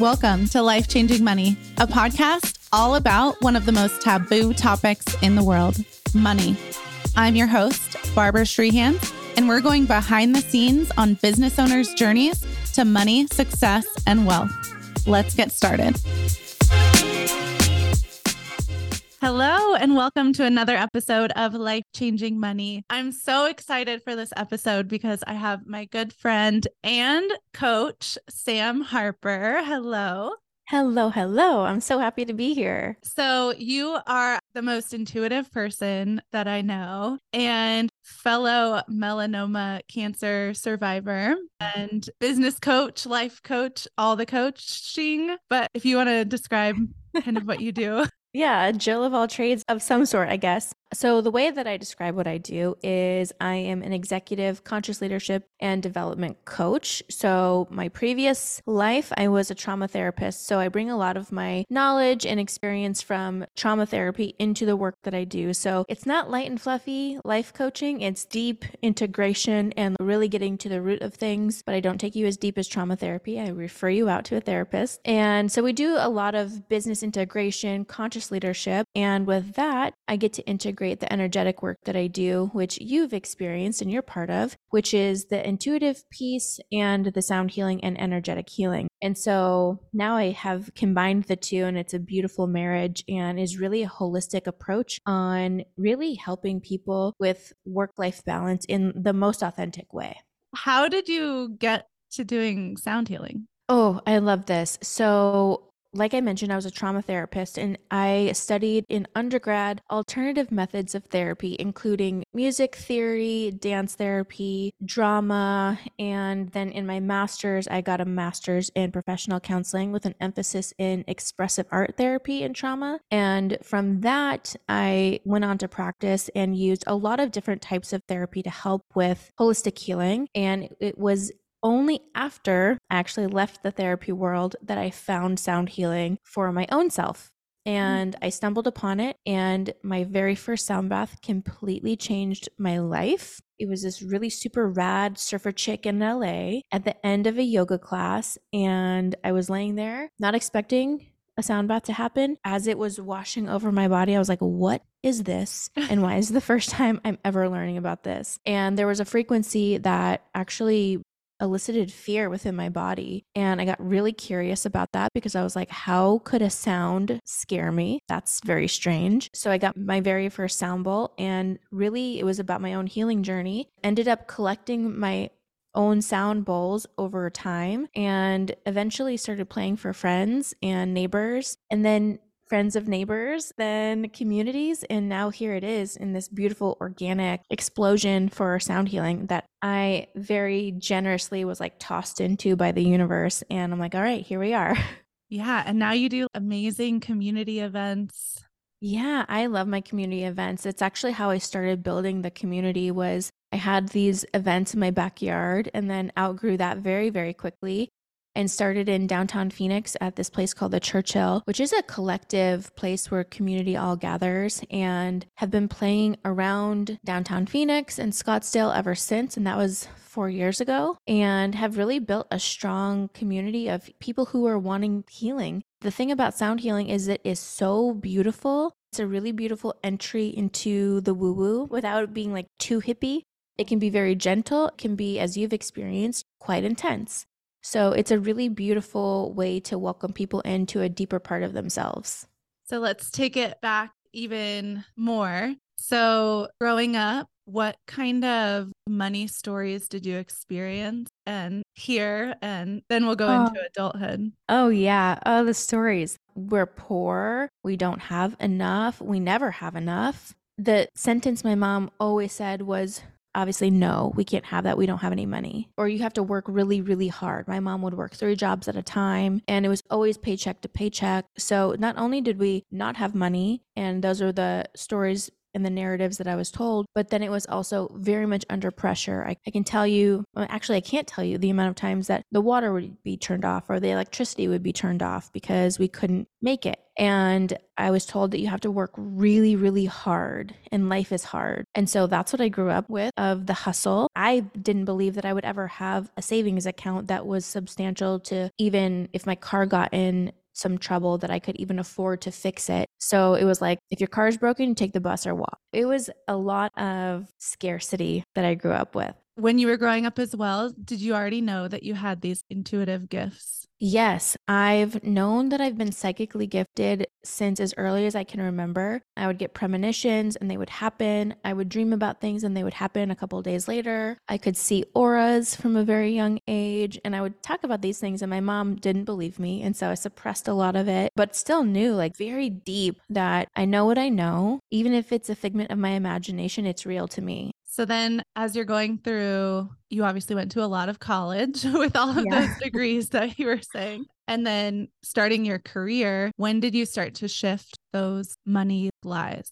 Welcome to Life Changing Money, a podcast all about one of the most taboo topics in the world money. I'm your host, Barbara Schreihans, and we're going behind the scenes on business owners' journeys to money, success, and wealth. Let's get started. Hello, and welcome to another episode of Life Changing Money. I'm so excited for this episode because I have my good friend and coach, Sam Harper. Hello. Hello, hello. I'm so happy to be here. So, you are the most intuitive person that I know and fellow melanoma cancer survivor and business coach, life coach, all the coaching. But if you want to describe kind of what you do. Yeah, a Jill of all trades of some sort, I guess. So, the way that I describe what I do is I am an executive conscious leadership and development coach. So, my previous life, I was a trauma therapist. So, I bring a lot of my knowledge and experience from trauma therapy into the work that I do. So, it's not light and fluffy life coaching, it's deep integration and really getting to the root of things. But I don't take you as deep as trauma therapy, I refer you out to a therapist. And so, we do a lot of business integration, conscious leadership. And with that, I get to integrate integrate the energetic work that I do, which you've experienced and you're part of, which is the intuitive piece and the sound healing and energetic healing. And so now I have combined the two, and it's a beautiful marriage and is really a holistic approach on really helping people with work life balance in the most authentic way. How did you get to doing sound healing? Oh, I love this. So, like I mentioned, I was a trauma therapist and I studied in undergrad alternative methods of therapy, including music theory, dance therapy, drama. And then in my master's, I got a master's in professional counseling with an emphasis in expressive art therapy and trauma. And from that, I went on to practice and used a lot of different types of therapy to help with holistic healing. And it was only after I actually left the therapy world that I found sound healing for my own self. Mm. And I stumbled upon it, and my very first sound bath completely changed my life. It was this really super rad surfer chick in LA at the end of a yoga class, and I was laying there, not expecting a sound bath to happen. As it was washing over my body, I was like, what is this? And why is the first time I'm ever learning about this? And there was a frequency that actually elicited fear within my body. And I got really curious about that because I was like, how could a sound scare me? That's very strange. So I got my very first sound bowl, and really it was about my own healing journey. Ended up collecting my own sound bowls over time and eventually started playing for friends and neighbors. And then friends of neighbors, then communities. And now here it is in this beautiful organic explosion for sound healing that I very generously was like tossed into by the universe. And I'm like, all right, here we are. Yeah. And now you do amazing community events. Yeah, I love my community events. It's actually how I started building the community was I had these events in my backyard and then outgrew that very very quickly and started in downtown Phoenix at this place called the Churchill, which is a collective place where community all gathers and have been playing around downtown Phoenix and Scottsdale ever since. And that was four years ago, and have really built a strong community of people who are wanting healing. The thing about sound healing is it is so beautiful. It's a really beautiful entry into the woo woo without being like too hippie. It can be very gentle, it can be, as you've experienced, quite intense. So it's a really beautiful way to welcome people into a deeper part of themselves. So let's take it back even more. So, growing up, what kind of money stories did you experience and hear? And then we'll go oh. into adulthood. Oh, yeah. Oh, the stories. We're poor. We don't have enough. We never have enough. The sentence my mom always said was, obviously no we can't have that. We don't have any money. Or you have to work really really hard. My mom would work three jobs at a time and it was always paycheck to paycheck. So not only did we not have money and those are the stories and the narratives that I was told. But then it was also very much under pressure. I, I can tell you, well, actually, I can't tell you the amount of times that the water would be turned off or the electricity would be turned off because we couldn't make it. And I was told that you have to work really, really hard and life is hard. And so that's what I grew up with of the hustle. I didn't believe that I would ever have a savings account that was substantial to even if my car got in some trouble that I could even afford to fix it. So it was like, if your car is broken, you take the bus or walk. It was a lot of scarcity that I grew up with. When you were growing up as well, did you already know that you had these intuitive gifts? Yes, I've known that I've been psychically gifted since as early as I can remember. I would get premonitions and they would happen. I would dream about things and they would happen a couple days later. I could see auras from a very young age and I would talk about these things and my mom didn't believe me and so I suppressed a lot of it, but still knew like very deep that I know what I know. Even if it's a figment of my imagination, it's real to me. So then, as you're going through, you obviously went to a lot of college with all of yeah. those degrees that you were saying. And then starting your career, when did you start to shift those money lies?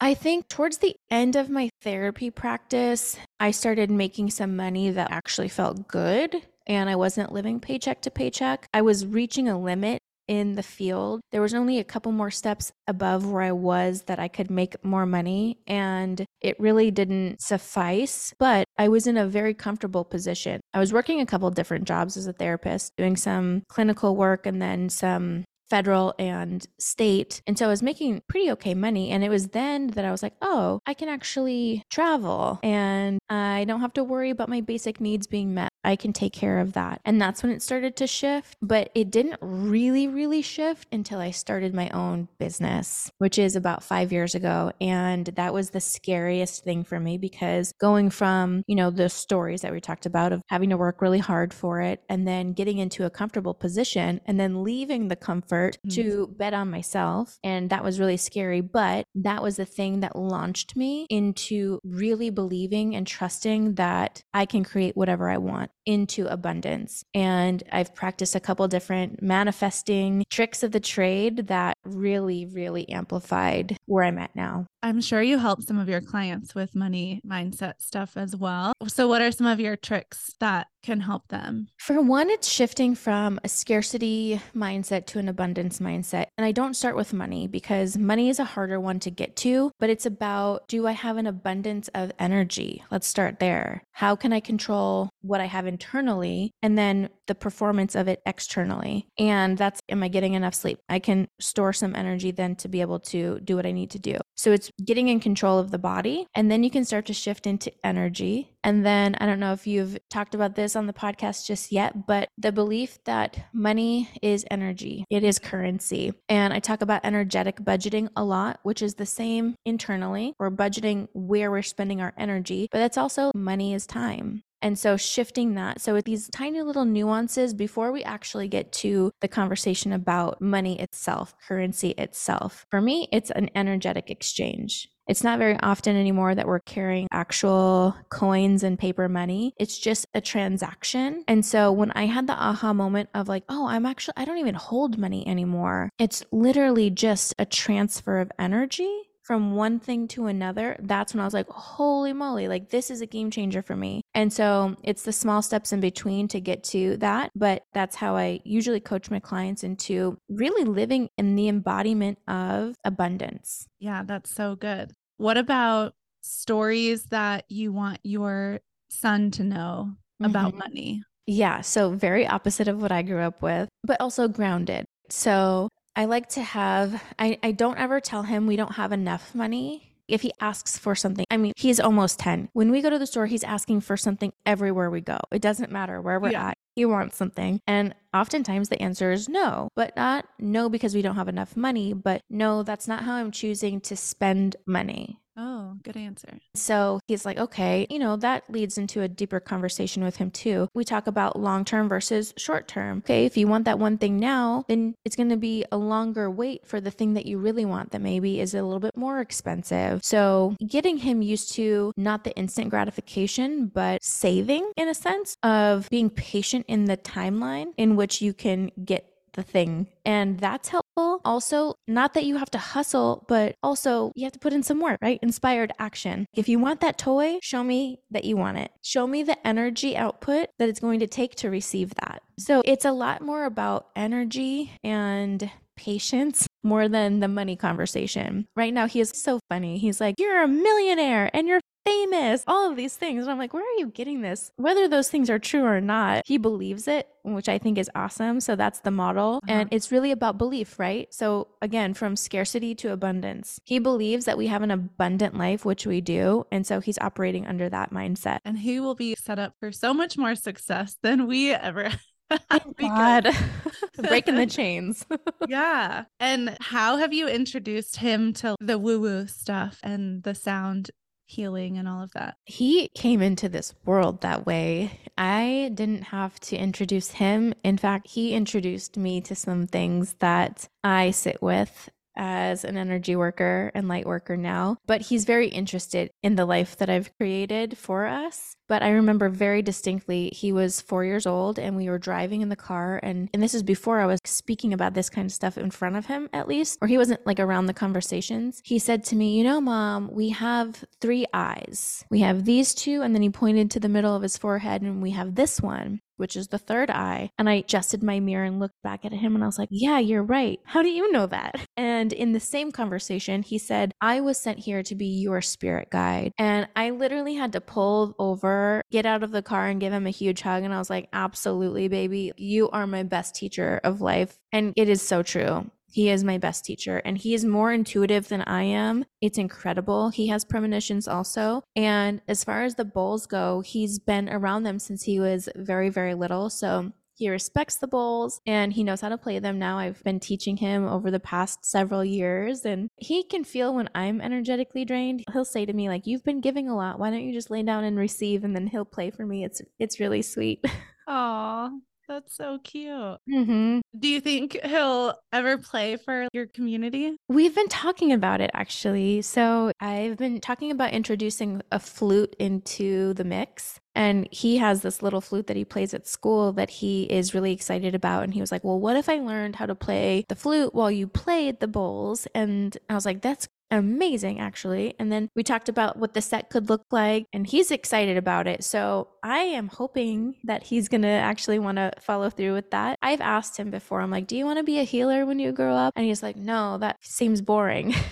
I think towards the end of my therapy practice, I started making some money that actually felt good and I wasn't living paycheck to paycheck. I was reaching a limit in the field. There was only a couple more steps above where I was that I could make more money, and it really didn't suffice. But I was in a very comfortable position. I was working a couple different jobs as a therapist, doing some clinical work and then some federal and state. And so I was making pretty okay money. And it was then that I was like, oh, I can actually travel and I don't have to worry about my basic needs being met. I can take care of that. And that's when it started to shift. But it didn't really, really shift until I started my own business, which is about five years ago. And that was the scariest thing for me because going from, you know, the stories that we talked about of having to work really hard for it and then getting into a comfortable position and then leaving the comfort mm-hmm. to bet on myself. And that was really scary. But that was the thing that launched me into really believing and trusting that I can create whatever I want into abundance. And I've practiced a couple different manifesting tricks of the trade that really, really amplified where I'm at now. I'm sure you help some of your clients with money mindset stuff as well. So, what are some of your tricks that can help them? For one, it's shifting from a scarcity mindset to an abundance mindset. And I don't start with money because money is a harder one to get to, but it's about do I have an abundance of energy? Let's start there. How can I control what I have internally and then the performance of it externally? And that's, am I getting enough sleep? I can store some energy then to be able to do what I need to do. So it's getting in control of the body. And then you can start to shift into energy. And then I don't know if you've talked about this on the podcast just yet, but the belief that money is energy, it is currency. And I talk about energetic budgeting a lot, which is the same internally. We're budgeting where we're spending our energy, but that's also money is time. And so shifting that. So with these tiny little nuances before we actually get to the conversation about money itself, currency itself. For me, it's an energetic exchange. It's not very often anymore that we're carrying actual coins and paper money. It's just a transaction. And so when I had the aha moment of like, oh, I'm actually, I don't even hold money anymore, it's literally just a transfer of energy from one thing to another, that's when I was like, holy moly, like this is a game changer for me. And so it's the small steps in between to get to that. But that's how I usually coach my clients into really living in the embodiment of abundance. Yeah, that's so good. What about stories that you want your son to know about mm-hmm. money? Yeah, so very opposite of what I grew up with, but also grounded. So I like to have, I, I don't ever tell him we don't have enough money. If he asks for something, I mean, he's almost 10. When we go to the store, he's asking for something everywhere we go. It doesn't matter where we're yeah. at. He wants something. And oftentimes the answer is no, but not no because we don't have enough money, but no, that's not how I'm choosing to spend money. Oh, good answer. So he's like, okay, you know, that leads into a deeper conversation with him too. We talk about long term versus short term. Okay, if you want that one thing now, then it's going to be a longer wait for the thing that you really want that maybe is a little bit more expensive. So getting him used to not the instant gratification, but saving in a sense of being patient in the timeline in which you can get the thing. And that's helpful. Also, not that you have to hustle, but also you have to put in some work, right? Inspired action. If you want that toy, show me that you want it. Show me the energy output that it's going to take to receive that. So it's a lot more about energy and patience more than the money conversation. Right now, he is so funny. He's like, You're a millionaire and you're famous, all of these things. And I'm like, where are you getting this? Whether those things are true or not, he believes it, which I think is awesome. So that's the model. Uh-huh. And it's really about belief, right? So again, from scarcity to abundance, he believes that we have an abundant life, which we do. And so he's operating under that mindset. And he will be set up for so much more success than we ever God. Breaking the chains. yeah. And how have you introduced him to the woo woo stuff and the sound healing and all of that? He came into this world that way. I didn't have to introduce him. In fact, he introduced me to some things that I sit with as an energy worker and light worker now, but he's very interested in the life that I've created for us. But I remember very distinctly he was four years old and we were driving in the car and and this is before I was speaking about this kind of stuff in front of him at least, or he wasn't like around the conversations. He said to me, You know, mom, we have three eyes. We have these two, and then he pointed to the middle of his forehead, and we have this one which is the third eye. And I adjusted my mirror and looked back at him and I was like, Yeah, you're right. How do you know that? And in the same conversation, he said, I was sent here to be your spirit guide. And I literally had to pull over, get out of the car, and give him a huge hug. And I was like, Absolutely, baby. You are my best teacher of life. And it is so true. He is my best teacher and he is more intuitive than I am. It's incredible. He has premonitions also. And as far as the bowls go, he's been around them since he was very, very little. So he respects the bowls and he knows how to play them now. I've been teaching him over the past several years and he can feel when I'm energetically drained. He'll say to me like, "You've been giving a lot. Why don't you just lay down and receive?" and then he'll play for me. It's it's really sweet. Aw, that's so cute. Mm-hmm. Do you think he'll ever play for your community? We've been talking about it actually. So I've been talking about introducing a flute into the mix. And he has this little flute that he plays at school that he is really excited about. And he was like, Well, what if I learned how to play the flute while you played the bowls? And I was like, That's amazing actually. And then we talked about what the set could look like and he's excited about it. So i am hoping that he's gonna actually want to follow through with that. I've asked him before. I'm like do you want to be a healer when you grow up? And he's like no that seems boring.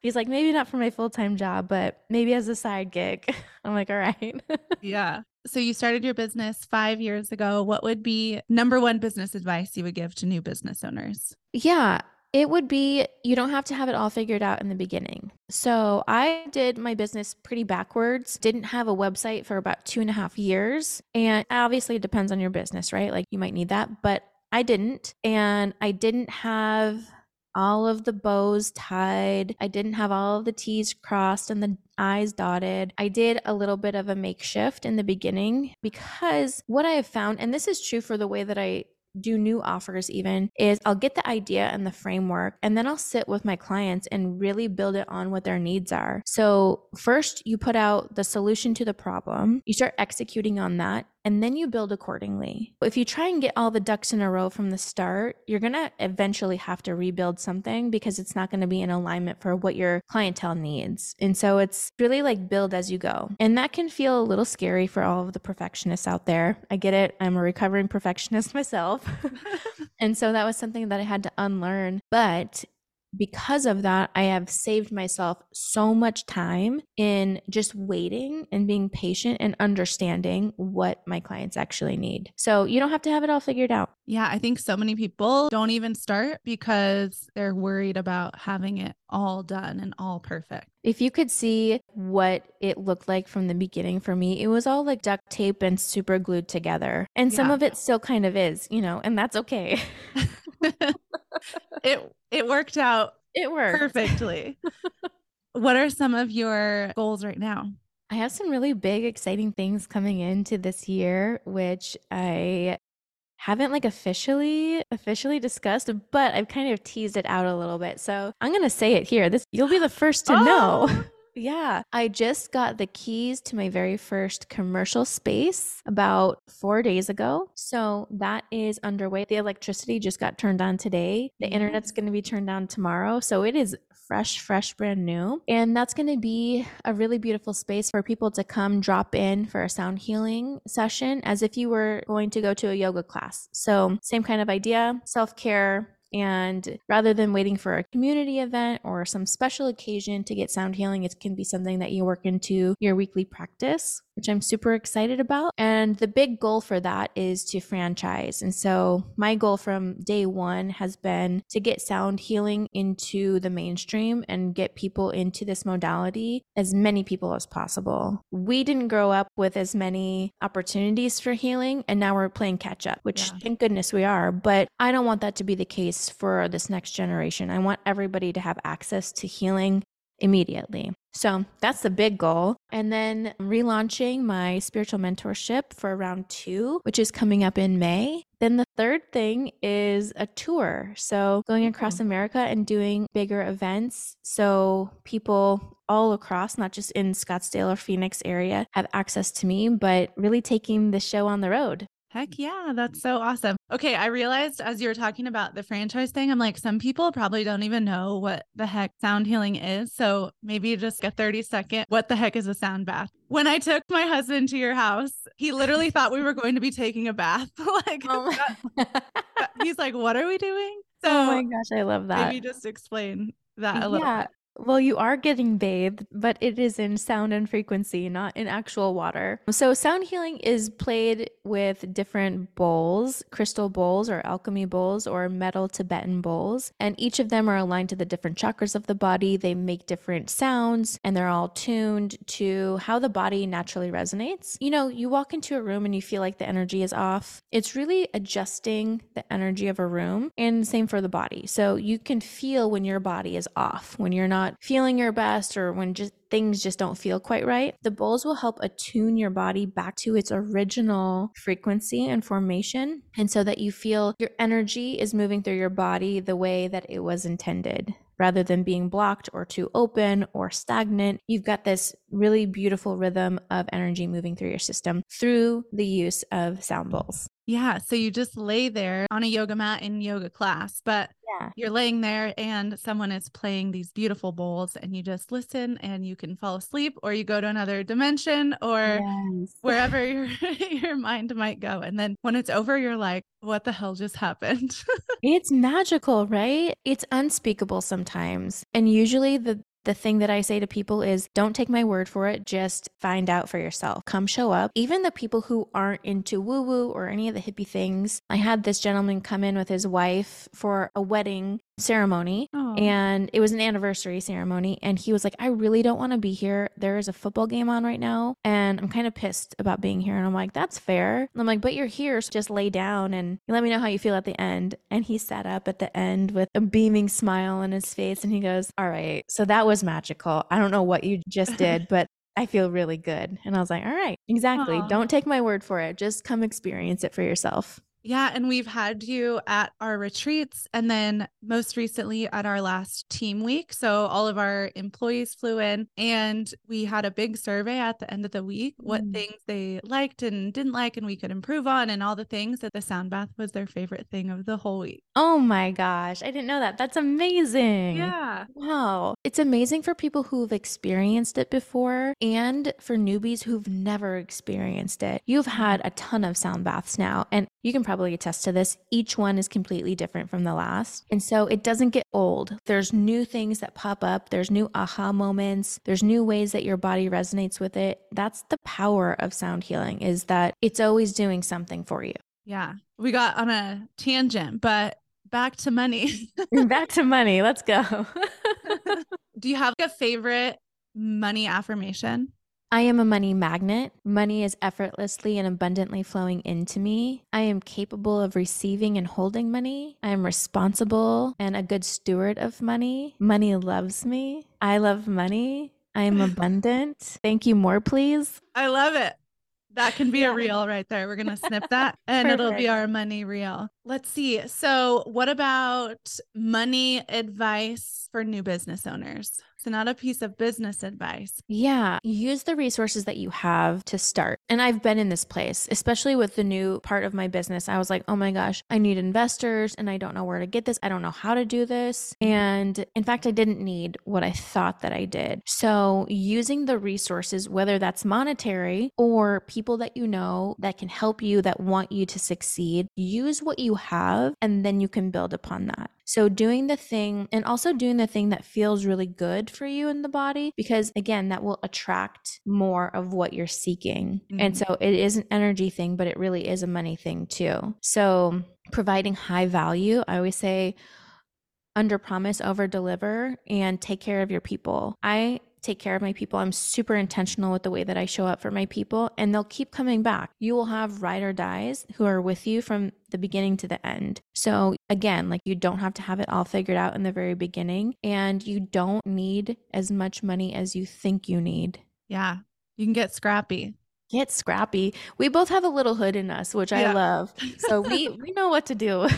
He's like maybe not for my full-time job but maybe as a side gig. I'm like all right. Yeah. So you started your business five years ago. What would be number one business advice you would give to new business owners? Yeah it would be you don't have to have it all figured out in the beginning. So I did my business pretty backwards, didn't have a website for about two and a half years. And obviously, it depends on your business, right? Like you might need that, but I didn't. And I didn't have all of the bows tied. I didn't have all of the T's crossed and the I's dotted. I did a little bit of a makeshift in the beginning because what I have found, and this is true for the way that I do new offers even is I'll get the idea and the framework and then I'll sit with my clients and really build it on what their needs are. So, first you put out the solution to the problem, you start executing on that and then you build accordingly. If you try and get all the ducks in a row from the start, you're going to eventually have to rebuild something because it's not going to be in alignment for what your clientele needs. And so it's really like build as you go. And that can feel a little scary for all of the perfectionists out there. I get it. I'm a recovering perfectionist myself. and so that was something that I had to unlearn. But because of that, I have saved myself so much time in just waiting and being patient and understanding what my clients actually need. So you don't have to have it all figured out. Yeah, I think so many people don't even start because they're worried about having it all done and all perfect. If you could see what it looked like from the beginning for me, it was all like duct tape and super glued together. And yeah. some of it still kind of is, you know, and that's okay. it it worked out it worked perfectly. what are some of your goals right now? I have some really big exciting things coming into this year which I haven't like officially officially discussed but I've kind of teased it out a little bit. So, I'm going to say it here. This you'll be the first to oh, know. Yeah. I just got the keys to my very first commercial space about four days ago. So that is underway. The electricity just got turned on today. The internet's mm. going to be turned on tomorrow. So it is fresh, fresh, brand new. And that's going to be a really beautiful space for people to come drop in for a sound healing session as if you were going to go to a yoga class. So, same kind of idea, self care, and rather than waiting for a community event or some special occasion to get sound healing, it can be something that you work into your weekly practice, which I'm super excited about. And the big goal for that is to franchise. And so my goal from day one has been to get sound healing into the mainstream and get people into this modality, as many people as possible. We didn't grow up with as many opportunities for healing, and now we're playing catch up, which yeah. thank goodness we are. But I don't want that to be the case for this next generation. I want everybody to have access to healing immediately. So that's the big goal. And then relaunching my spiritual mentorship for round two, which is coming up in May. Then the third thing is a tour. So going mm-hmm. across America and doing bigger events. So people all across, not just in Scottsdale or Phoenix area, have access to me, but really taking the show on the road. Heck yeah, that's so awesome. Okay, I realized as you were talking about the franchise thing, I'm like, some people probably don't even know what the heck sound healing is. So maybe just a 30 second, what the heck is a sound bath? When I took my husband to your house, he literally thought we were going to be taking a bath. like, oh he's like, what are we doing? Oh so, oh my gosh, I love that. Maybe just explain that a little yeah. bit. Well, you are getting bathed, but it is in sound and frequency, not in actual water. So, sound healing is played with different bowls, crystal bowls or alchemy bowls or metal Tibetan bowls. And each of them are aligned to the different chakras of the body. They make different sounds and they're all tuned to how the body naturally resonates. You know, you walk into a room and you feel like the energy is off. It's really adjusting the energy of a room, and same for the body. So, you can feel when your body is off, when you're not not feeling your best or when just things just don't feel quite right, the bowls will help attune your body back to its original frequency and formation. And so that you feel your energy is moving through your body the way that it was intended. Rather than being blocked or too open or stagnant, you've got this really beautiful rhythm of energy moving through your system through the use of sound bowls. Yeah. So you just lay there on a yoga mat in yoga class, but yeah. you're laying there and someone is playing these beautiful bowls and you just listen and you can fall asleep or you go to another dimension or yes. wherever your, your mind might go. And then when it's over, you're like, what the hell just happened? it's magical, right? It's unspeakable sometimes. And usually the the thing that I say to people is don't take my word for it, just find out for yourself. Come show up. Even the people who aren't into woo woo or any of the hippie things. I had this gentleman come in with his wife for a wedding ceremony Aww. and it was an anniversary ceremony and he was like I really don't want to be here there is a football game on right now and I'm kind of pissed about being here and I'm like that's fair and I'm like but you're here so just lay down and let me know how you feel at the end and he sat up at the end with a beaming smile on his face and he goes all right so that was magical I don't know what you just did but I feel really good. And I was like, all right, exactly. Aww. Don't take my word for it. Just come experience it for yourself. Yeah. And we've had you at our retreats and then most recently at our last team week. So all of our employees flew in and we had a big survey at the end of the week what mm. things they liked and didn't like and we could improve on and all the things that the sound bath was their favorite thing of the whole week. Oh my gosh. I didn't know that. That's amazing. Yeah. Wow. It's amazing for people who've experienced it before and for newbies who've never experienced it. You've had a ton of sound baths now and you can probably attest to this. Each one is completely different from the last. And so it doesn't get old. There's new things that pop up, there's new aha moments, there's new ways that your body resonates with it. That's the power of sound healing is that it's always doing something for you. Yeah. We got on a tangent, but back to money. back to money. Let's go. Do you have a favorite money affirmation? I am a money magnet. Money is effortlessly and abundantly flowing into me. I am capable of receiving and holding money. I am responsible and a good steward of money. Money loves me. I love money. I am abundant. Thank you more, please. I love it. That can be yeah. a reel right there. We're going to snip that and it'll be our money reel. Let's see. So, what about money advice for new business owners? Not a piece of business advice. Yeah. Use the resources that you have to start. And I've been in this place, especially with the new part of my business. I was like, oh my gosh, I need investors and I don't know where to get this. I don't know how to do this. And in fact, I didn't need what I thought that I did. So, using the resources, whether that's monetary or people that you know that can help you, that want you to succeed, use what you have, and then you can build upon that. So, doing the thing and also doing the thing that feels really good for you in the body, because again, that will attract more of what you're seeking. Mm-hmm. And so, it is an energy thing, but it really is a money thing too. So, providing high value, I always say, under promise, over deliver, and take care of your people. I take care of my people. I'm super intentional with the way that I show up for my people, and they'll keep coming back. You will have ride or dies who are with you from the beginning to the end. So, again, like you don't have to have it all figured out in the very beginning, and you don't need as much money as you think you need. Yeah, you can get scrappy get scrappy. We both have a little hood in us, which yeah. I love. So we we know what to do.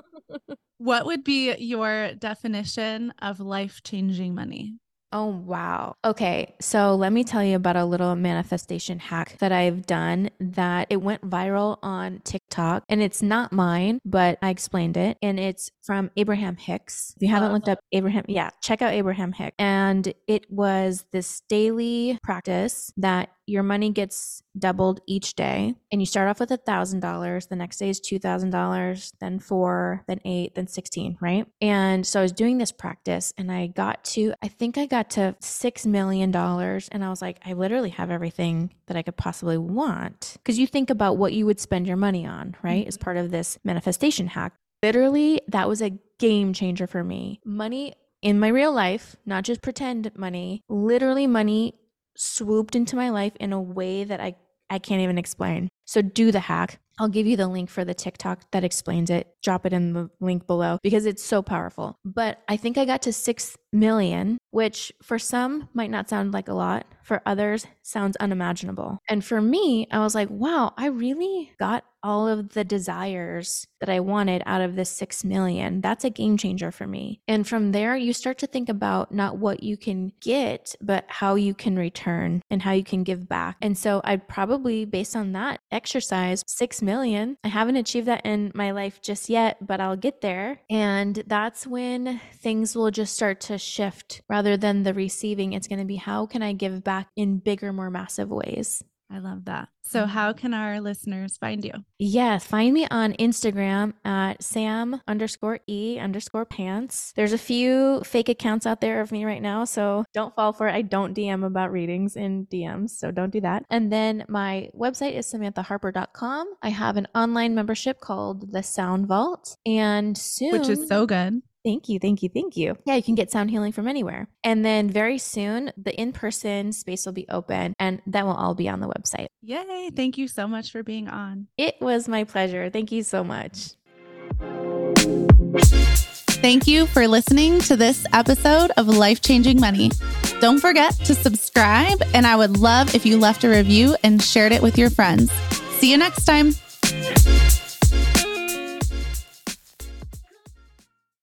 what would be your definition of life-changing money? Oh, wow. Okay. So let me tell you about a little manifestation hack that I've done that it went viral on TikTok and it's not mine, but I explained it and it's from Abraham Hicks. If you haven't looked up Abraham, yeah, check out Abraham Hicks. And it was this daily practice that your money gets doubled each day and you start off with a thousand dollars the next day is two thousand dollars then four then eight then 16 right and so i was doing this practice and i got to i think i got to six million dollars and i was like i literally have everything that i could possibly want. Because you think about what you would spend your money on right mm-hmm. as part of this manifestation hack. Literally that was a game changer for me. Money in my real life, not just pretend money, literally money swooped into my life in a way that I, I can't even explain. So do the hack. I'll give you the link for the TikTok that explains it. Drop it in the link below because it's so powerful. But I think I got to 6 million, which for some might not sound like a lot, for others sounds unimaginable. And for me, I was like, wow, I really got all of the desires that I wanted out of this 6 million. That's a game changer for me. And from there, you start to think about not what you can get, but how you can return and how you can give back. And so I'd probably, based on that exercise, 6 million. I haven't achieved that in my life just yet, but I'll get there. And that's when things will just start to shift rather than the receiving. It's going to be how can I give back in bigger, more massive ways? I love that. So, how mm-hmm. can our listeners find you? Yes, find me on Instagram at Sam underscore E underscore pants. There's a few fake accounts out there of me right now, so don't fall for it. I don't DM about readings in DMs, so don't do that. And then my website is samanthaharper.com. I have an online membership called the Sound Vault, and soon, which is so good. Thank you, thank you, thank you. Yeah, you can get sound healing from anywhere. And then very soon, the in person space will be open and that will all be on the website. Yay. Thank you so much for being on. It was my pleasure. Thank you so much. Thank you for listening to this episode of Life Changing Money. Don't forget to subscribe, and I would love if you left a review and shared it with your friends. See you next time.